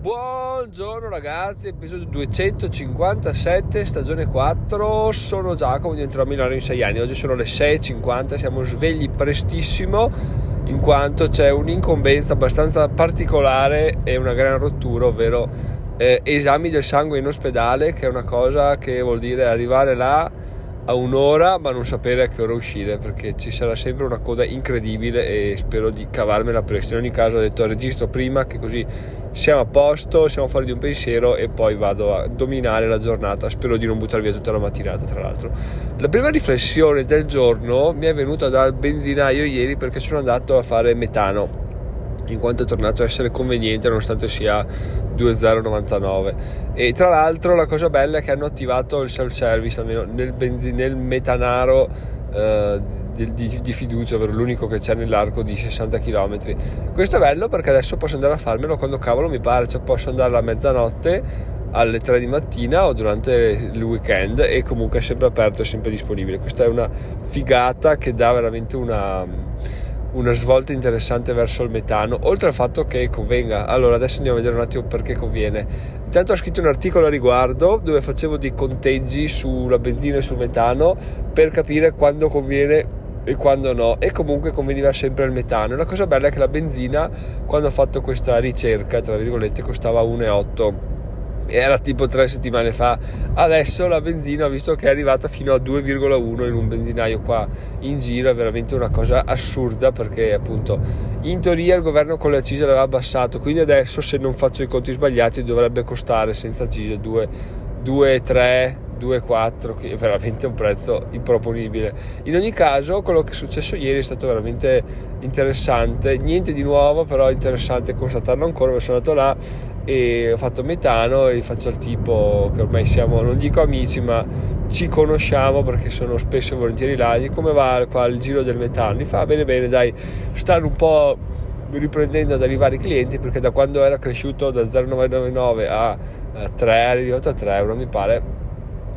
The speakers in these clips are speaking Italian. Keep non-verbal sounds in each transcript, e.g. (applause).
Buongiorno ragazzi, episodio 257, stagione 4, sono Giacomo, diventerò a Milano in 6 anni, oggi sono le 6.50, siamo svegli prestissimo in quanto c'è un'incombenza abbastanza particolare e una gran rottura, ovvero eh, esami del sangue in ospedale, che è una cosa che vuol dire arrivare là a un'ora ma non sapere a che ora uscire perché ci sarà sempre una coda incredibile e spero di cavarmela presto. In ogni caso ho detto registro prima che così siamo a posto, siamo fuori di un pensiero e poi vado a dominare la giornata. Spero di non buttare via tutta la mattinata tra l'altro. La prima riflessione del giorno mi è venuta dal benzinaio ieri perché sono andato a fare metano in quanto è tornato a essere conveniente nonostante sia 2,099 e tra l'altro la cosa bella è che hanno attivato il self service almeno nel, benzin- nel metanaro eh, di, di, di, fiducia ovvero l'unico che c'è nell'arco di 60 km questo è bello perché adesso posso andare a farmelo quando cavolo mi pare cioè posso andare a mezzanotte alle 3 di mattina o durante il weekend e comunque è sempre aperto e sempre disponibile. Questa è una figata che dà veramente una una svolta interessante verso il metano, oltre al fatto che convenga. Allora, adesso andiamo a vedere un attimo perché conviene. Intanto ho scritto un articolo a riguardo dove facevo dei conteggi sulla benzina e sul metano per capire quando conviene e quando no e comunque conveniva sempre il metano. La cosa bella è che la benzina quando ho fatto questa ricerca, tra virgolette, costava 1,8 era tipo tre settimane fa. Adesso la benzina ho visto che è arrivata fino a 2,1 in un benzinaio qua in giro è veramente una cosa assurda perché appunto in teoria il governo con le accise l'aveva abbassato quindi adesso se non faccio i conti sbagliati dovrebbe costare senza accise 2, 2 3 2,4 che è veramente un prezzo improponibile. In ogni caso quello che è successo ieri è stato veramente interessante. Niente di nuovo però interessante constatarlo ancora sono andato là e ho fatto metano e faccio il tipo che ormai siamo non dico amici ma ci conosciamo perché sono spesso e volentieri là. E come va qua il giro del metano? Mi fa bene bene dai stanno un po' riprendendo ad arrivare i clienti perché da quando era cresciuto da 0,999 a 3 è arrivato a 3 euro mi pare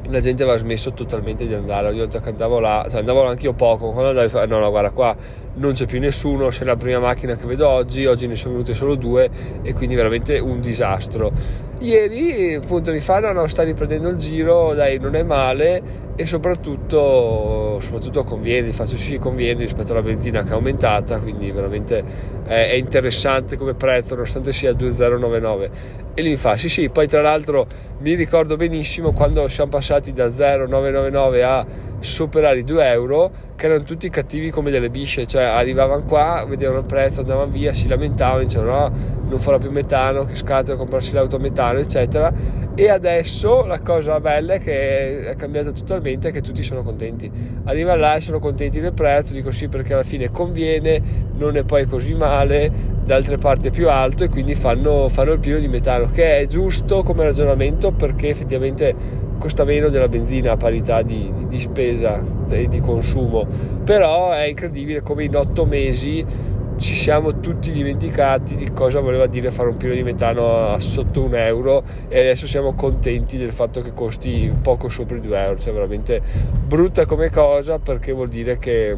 la gente aveva smesso totalmente di andare. Ogni volta che andavo là, cioè andavo anche io poco, quando andavo eh, no, no, guarda qua non c'è più nessuno, c'è la prima macchina che vedo oggi, oggi ne sono venute solo due e quindi veramente un disastro. Ieri appunto mi fanno, no, sta riprendendo il giro, dai, non è male e soprattutto, soprattutto conviene, faccio sì conviene rispetto alla benzina che è aumentata, quindi veramente è, è interessante come prezzo nonostante sia 2,099 e lui mi fa sì sì, poi tra l'altro mi ricordo benissimo quando siamo passati da 0,999 a superare i 2 euro che erano tutti cattivi come delle bisce, cioè arrivavano qua, vedevano il prezzo, andavano via, si lamentavano, dicevano no, non farò più metano, che scatola comprarsi l'auto a metano, eccetera. E adesso la cosa bella è che è cambiata totalmente e che tutti sono contenti. Arriva là e sono contenti del prezzo, dico sì perché alla fine conviene, non è poi così male, da altre parti è più alto e quindi fanno, fanno il pieno di metano, che è giusto come ragionamento perché effettivamente costa meno della benzina a parità di, di, di spesa e di consumo. Però è incredibile come in otto mesi ci siamo tutti dimenticati di cosa voleva dire fare un pieno di metano sotto un euro e adesso siamo contenti del fatto che costi poco sopra i 2 euro. Cioè veramente brutta come cosa perché vuol dire che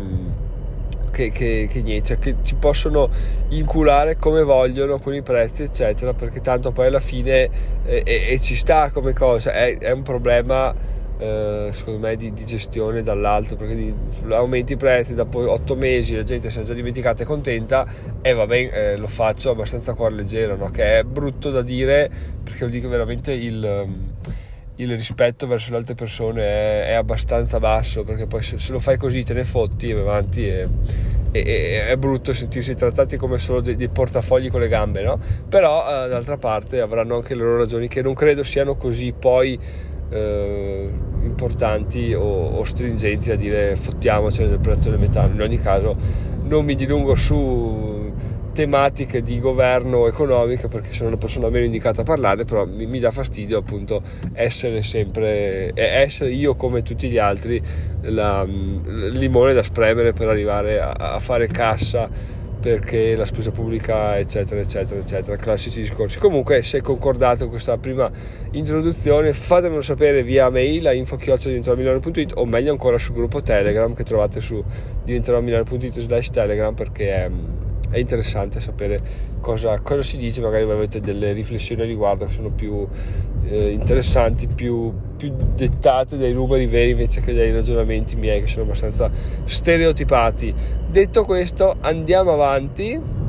che, che, che, niente, cioè che ci possono inculare come vogliono con i prezzi, eccetera, perché tanto poi alla fine eh, e, e, ci sta come cosa, è, è un problema. Eh, secondo me di, di, gestione dall'alto perché di, aumenti i prezzi dopo otto mesi la gente si è già dimenticata e contenta e va bene eh, lo faccio abbastanza a cuore leggero no? che è brutto da dire perché lo dico veramente il il rispetto verso le altre persone è, è abbastanza basso perché poi se, se, lo fai così te ne fotti e avanti e, e, e, è brutto sentirsi trattati come solo dei, dei portafogli con le gambe no? però eh, d'altra parte avranno anche le loro ragioni che non credo siano così poi eh, importanti o, o, stringenti a dire fottiamocene del prezzo del metano in ogni caso non mi dilungo su tematiche di governo economico perché sono una persona meno indicata a parlare però mi, mi dà fastidio appunto essere sempre essere io come tutti gli altri la, il limone da spremere per arrivare a, a fare cassa perché la spesa pubblica eccetera eccetera eccetera. Classici discorsi. Comunque se concordate con questa prima introduzione fatemelo sapere via mail a info.diventeromilano.it o meglio ancora sul gruppo telegram che trovate su diventeromilano.it slash telegram perché è è interessante sapere cosa, cosa, si dice, magari avete delle riflessioni a riguardo che sono più eh, interessanti, più, più dettate dai numeri veri invece che dai ragionamenti miei che sono abbastanza stereotipati. Detto questo, andiamo avanti.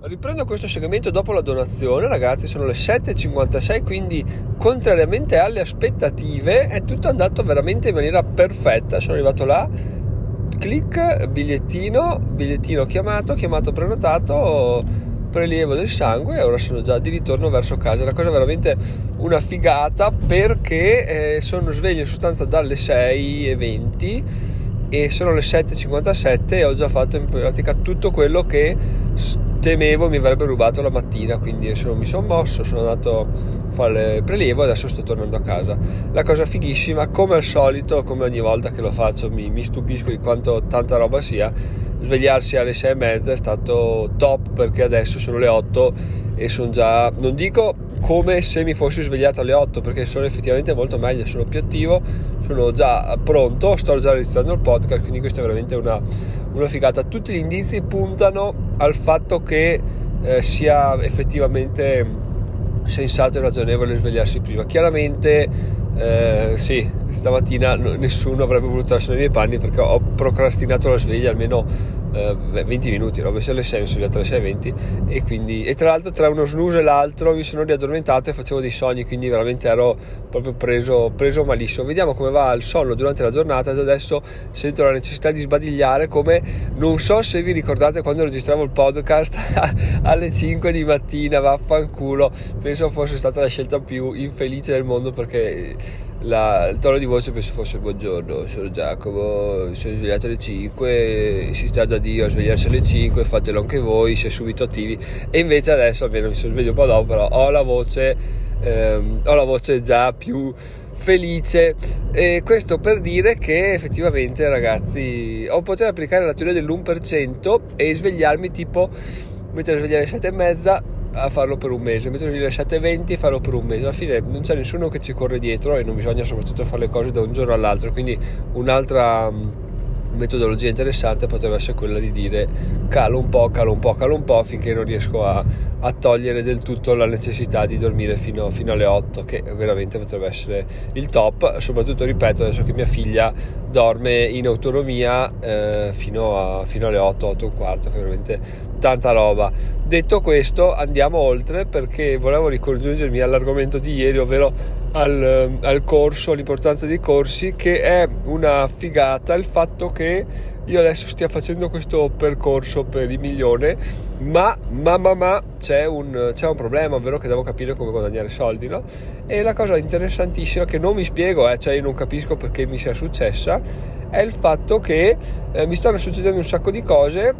Riprendo questo segmento dopo la donazione, ragazzi, sono le 7.56, quindi contrariamente alle aspettative è tutto andato veramente in maniera perfetta. Sono arrivato là, clic, bigliettino, bigliettino chiamato, chiamato prenotato, prelievo del sangue e ora sono già di ritorno verso casa. È una cosa veramente una figata perché eh, sono sveglio in sostanza dalle 6.20 e sono le 7.57 e ho già fatto in pratica tutto quello che temevo mi avrebbe rubato la mattina, quindi mi sono mosso, sono andato fare il prelievo adesso sto tornando a casa. La cosa fighissima, come al solito, come ogni volta che lo faccio, mi, mi stupisco di quanto tanta roba sia. Svegliarsi alle 6 e mezza è stato top perché adesso sono le 8 e sono già, non dico come se mi fossi svegliato alle 8 perché sono effettivamente molto meglio, sono più attivo, sono già pronto, sto già registrando il podcast, quindi questa è veramente una, una figata. Tutti gli indizi puntano al fatto che eh, sia effettivamente sensato e ragionevole svegliarsi prima. Chiaramente eh, sì, stamattina nessuno avrebbe voluto essere nei miei panni perché ho procrastinato la sveglia almeno eh, 20 minuti, l'ho messo alle 6, mi sono svegliato alle 6.20 e quindi e tra l'altro tra uno snooze e l'altro mi sono riaddormentato e facevo dei sogni, quindi veramente ero proprio preso, preso malissimo. Vediamo come va il sonno durante la giornata adesso sento la necessità di sbadigliare come non so se vi ricordate quando registravo il podcast (laughs) alle 5 di mattina, vaffanculo, penso fosse stata la scelta più infelice del mondo perché la, il tono di voce penso fosse buongiorno, sono Giacomo, sono svegliato alle 5, si sta da Dio a svegliarsi alle 5, fatelo anche voi, si è subito attivi. E invece adesso almeno mi sono sveglio un po' dopo, però ho la voce, ehm, ho la voce già più felice. E questo per dire che effettivamente ragazzi ho potuto applicare la teoria dell'1% e svegliarmi tipo mettere a svegliare alle 7 e mezza a farlo per un mese, di dire 7,20 farlo per un mese. Alla fine non c'è nessuno che ci corre dietro e non bisogna soprattutto fare le cose da un giorno all'altro, quindi un'altra metodologia interessante potrebbe essere quella di dire calo un po', calo un po', calo un po' finché non riesco a, a togliere del tutto la necessità di dormire fino, fino, alle 8 che veramente potrebbe essere il top. Soprattutto ripeto adesso che mia figlia dorme in autonomia eh, fino, a, fino alle 8, 8 e un quarto che è veramente tanta roba. Detto questo andiamo oltre perché volevo ricongiungermi all'argomento di ieri ovvero al, al corso all'importanza dei corsi che è una figata il fatto che io adesso stia facendo questo percorso per il milione ma ma ma ma c'è un, c'è un problema ovvero che devo capire come guadagnare soldi no? e la cosa interessantissima che non mi spiego eh, cioè io non capisco perché mi sia successa è il fatto che eh, mi stanno succedendo un sacco di cose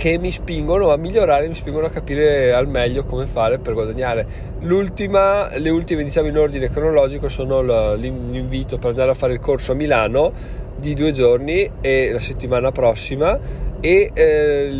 che mi spingono a migliorare, mi spingono a capire al meglio come fare per guadagnare. L'ultima, le ultime diciamo in ordine cronologico sono l'invito per andare a fare il corso a Milano di due giorni e la settimana prossima e eh,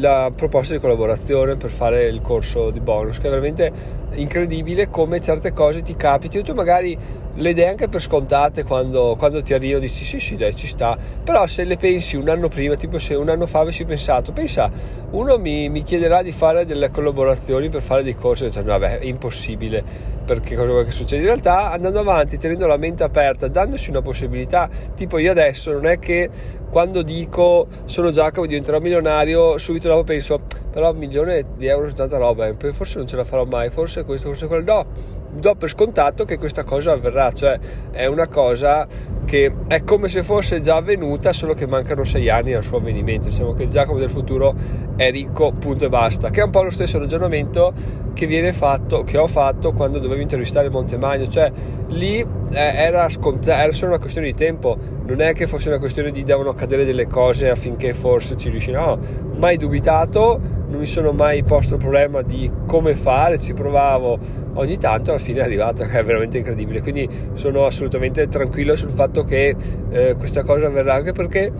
la proposta di collaborazione per fare il corso di bonus che è veramente incredibile come certe cose ti capitino tu magari le dai anche per scontate quando, quando ti arrivano dici sì sì dai ci sta. Però se le pensi un anno prima tipo se un anno fa avessi pensato pensa uno mi, mi chiederà di fare delle collaborazioni per fare dei corsi e ho no vabbè è impossibile perché cosa vuoi che succede in realtà andando avanti tenendo la mente aperta dandosi una possibilità tipo io adesso non è che quando dico sono Giacomo diventerò milionario subito dopo penso però un milione di euro su tanta roba eh, forse non ce la farò mai forse questo forse quello no do per scontato che questa cosa avverrà cioè è una cosa che è come se fosse già avvenuta solo che mancano sei anni al suo avvenimento. Diciamo che Giacomo del futuro è ricco punto e basta che è un po' lo stesso ragionamento che viene fatto che ho fatto quando dovevo intervistare Montemagno. Cioè lì eh, era, scontato, era solo una questione di tempo, non è che fosse una questione di devono accadere delle cose affinché forse ci riuscì, no, mai dubitato, non mi sono mai posto il problema di come fare, ci provavo ogni tanto, alla fine è arrivata, è veramente incredibile, quindi sono assolutamente tranquillo sul fatto che eh, questa cosa avverrà anche perché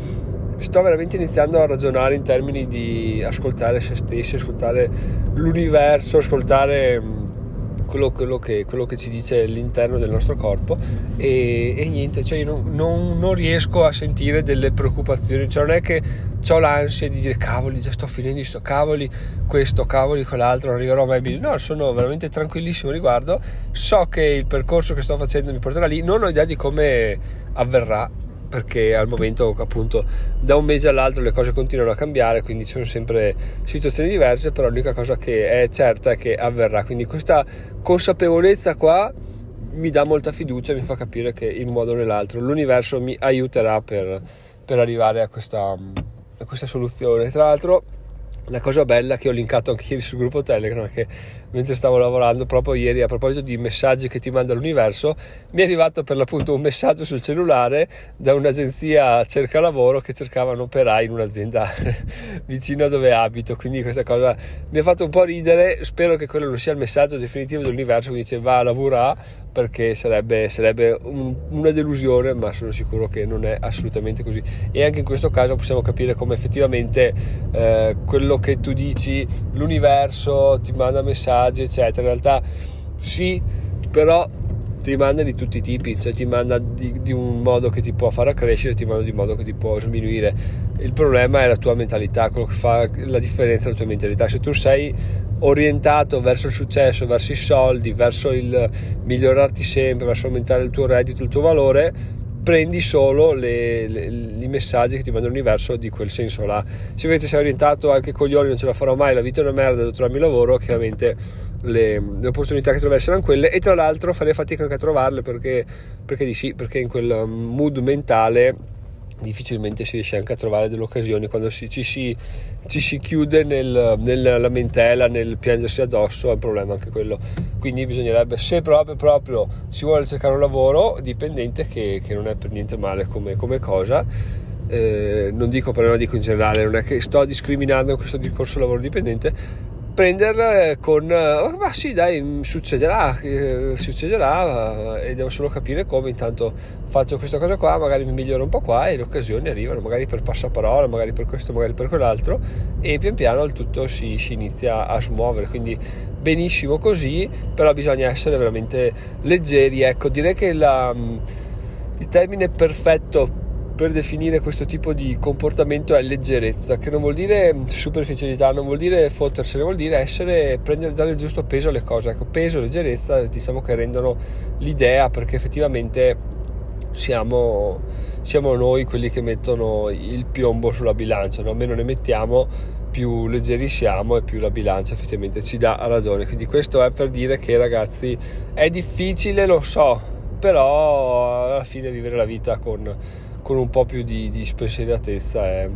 sto veramente iniziando a ragionare in termini di ascoltare se stessi, ascoltare l'universo, ascoltare quello, quello, che, quello, che, ci dice l'interno del nostro corpo e, e niente, cioè io non, non, non, riesco a sentire delle preoccupazioni, cioè non è che ho l'ansia di dire cavoli già sto finendo sto cavoli questo, cavoli quell'altro, non arriverò mai bene, no, sono veramente tranquillissimo riguardo, so che il percorso che sto facendo mi porterà lì, non ho idea di come avverrà perché al momento appunto da un mese all'altro le cose continuano a cambiare quindi ci sono sempre situazioni diverse però l'unica cosa che è certa è che avverrà. Quindi questa consapevolezza qua mi dà molta fiducia mi fa capire che in un modo o nell'altro l'universo mi aiuterà per, per arrivare a questa, a questa soluzione. Tra l'altro la cosa bella che ho linkato anche ieri sul gruppo Telegram è che mentre stavo lavorando proprio ieri a proposito di messaggi che ti manda l'universo mi è arrivato per l'appunto un messaggio sul cellulare da un'agenzia cerca lavoro che cercavano operai in un'azienda (laughs) vicino a dove abito quindi questa cosa mi ha fatto un po' ridere. Spero che quello non sia il messaggio definitivo dell'universo che dice va a lavorare perché sarebbe, sarebbe un, una delusione ma sono sicuro che non è assolutamente così. E anche in questo caso possiamo capire come effettivamente eh, quello che tu dici l'universo ti manda messaggi messaggi, eccetera. In realtà sì, però ti manda di tutti i tipi, cioè ti manda di, di, un modo che ti può fare crescere, ti manda di un modo che ti può sminuire. Il problema è la tua mentalità, quello che fa la differenza è la tua mentalità. Se tu sei orientato verso il successo, verso i soldi, verso il migliorarti sempre, verso aumentare il tuo reddito, il tuo valore, prendi solo le, le, i messaggi che ti manda l'universo di quel senso là. Se invece sei orientato anche coglioni, non ce la farò mai, la vita è una merda, devo trovarmi lavoro, chiaramente le, le, opportunità che troverai saranno quelle e tra l'altro farei fatica anche a trovarle perché, perché di sì, perché in quel mood mentale difficilmente si riesce anche a trovare delle occasioni quando si, ci, si, ci, si, chiude nel, nella lamentela, nel piangersi addosso, è un problema anche quello. Quindi bisognerebbe, se proprio, proprio si vuole cercare un lavoro dipendente, che, che non è per niente male come, come cosa, eh, non dico però, dico in generale, non è che sto discriminando in questo discorso lavoro dipendente, prenderla con oh, ma sì dai mm, succederà eh, succederà eh, e devo solo capire come. Intanto faccio questa cosa qua magari mi miglioro un po' qua e le occasioni arrivano magari per passaparola magari per questo magari per quell'altro e pian piano il tutto si, si inizia a smuovere. Quindi benissimo così però bisogna essere veramente leggeri ecco. Direi che la, mm, il termine perfetto per definire questo tipo di comportamento è leggerezza, che non vuol dire superficialità, non vuol dire fottersene, vuol dire essere, prendere, dare il giusto peso alle cose. Ecco, peso e leggerezza diciamo che rendono l'idea perché effettivamente siamo, siamo noi quelli che mettono il piombo sulla bilancia, no? meno ne mettiamo più leggeri siamo e più la bilancia effettivamente ci dà ragione. Quindi questo è per dire che ragazzi è difficile, lo so, però alla fine vivere la vita con con un po' più di, di spensieratezza è,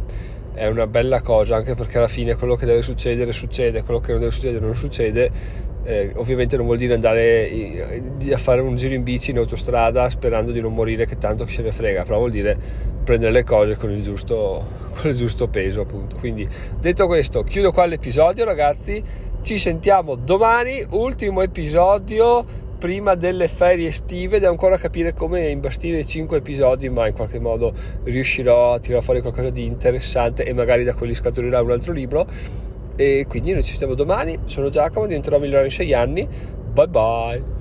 è, una bella cosa, anche perché alla fine quello che deve succedere succede, quello che non deve succedere non succede. Eh, ovviamente non vuol dire andare a fare un giro in bici in autostrada sperando di non morire che tanto se ne frega, però vuol dire prendere le cose con il giusto, con il giusto peso appunto. Quindi detto questo chiudo qua l'episodio ragazzi, ci sentiamo domani, ultimo episodio prima delle ferie estive devo ancora capire come imbastire 5 episodi ma in qualche modo riuscirò a tirare fuori qualcosa di interessante e magari da quelli scaturirà un altro libro. E quindi noi ci vediamo domani sono Giacomo diventerò migliore in 6 anni. Bye bye